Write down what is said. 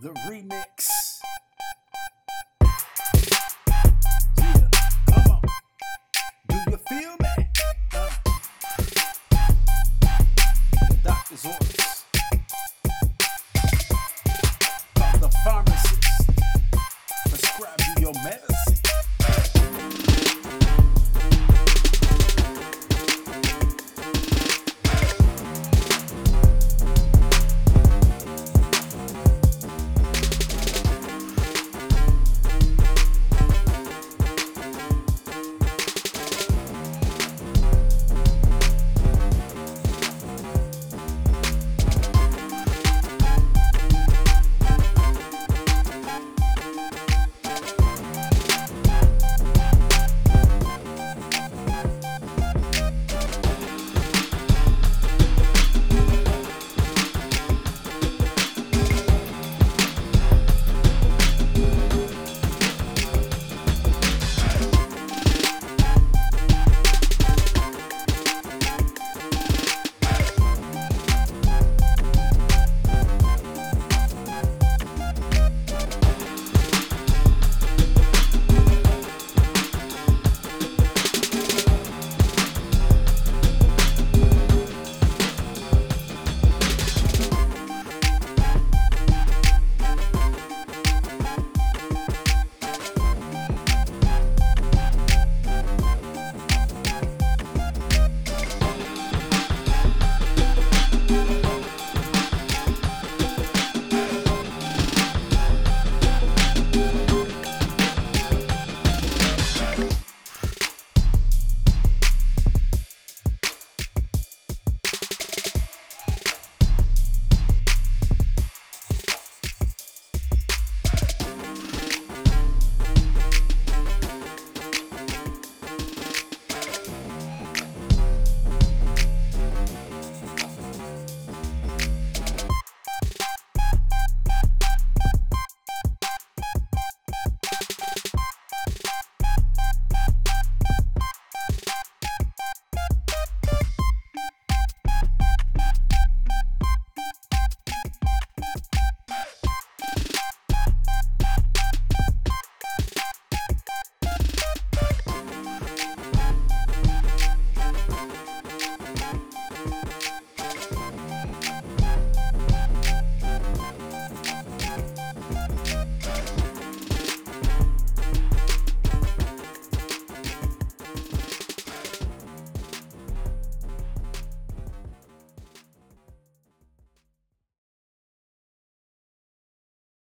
the remix.